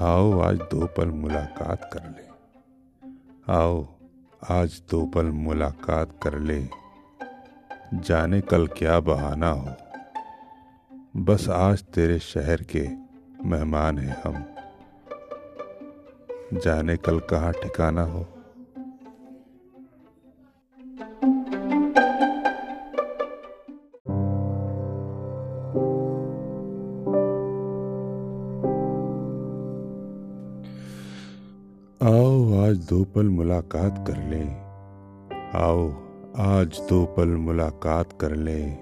आओ आज दो पल मुलाकात कर ले। आओ, आज दो पल मुलाकात कर ले। जाने कल क्या बहाना हो। बस आज तेरे शहर के मेहमान हैं हम। जाने कल कहाँ ठिकाना हो। आओ, आज दो पल मुलाकात कर लें। आओ, आज दो पल मुलाकात कर लें।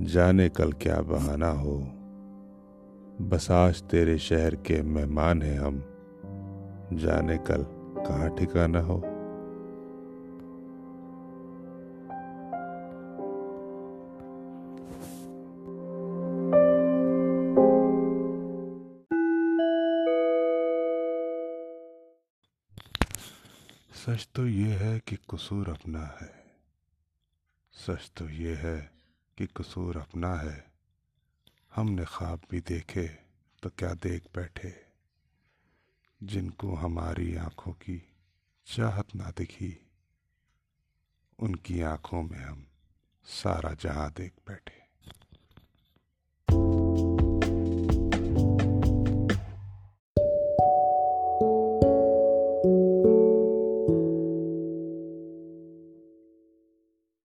जाने कल क्या बहाना हो। बस आज तेरे शहर के मेहमान हैं हम। जाने कल कहाँ ठिकाना हो। सच तो ये है कि कसूर अपना है। सच तो ये है कि कसूर अपना है। हमने ख्वाब भी देखे तो क्या देख बैठे? जिनको हमारी आँखों की चाहत ना दिखी, उनकी आँखों में हम सारा जहाँ देख बैठे।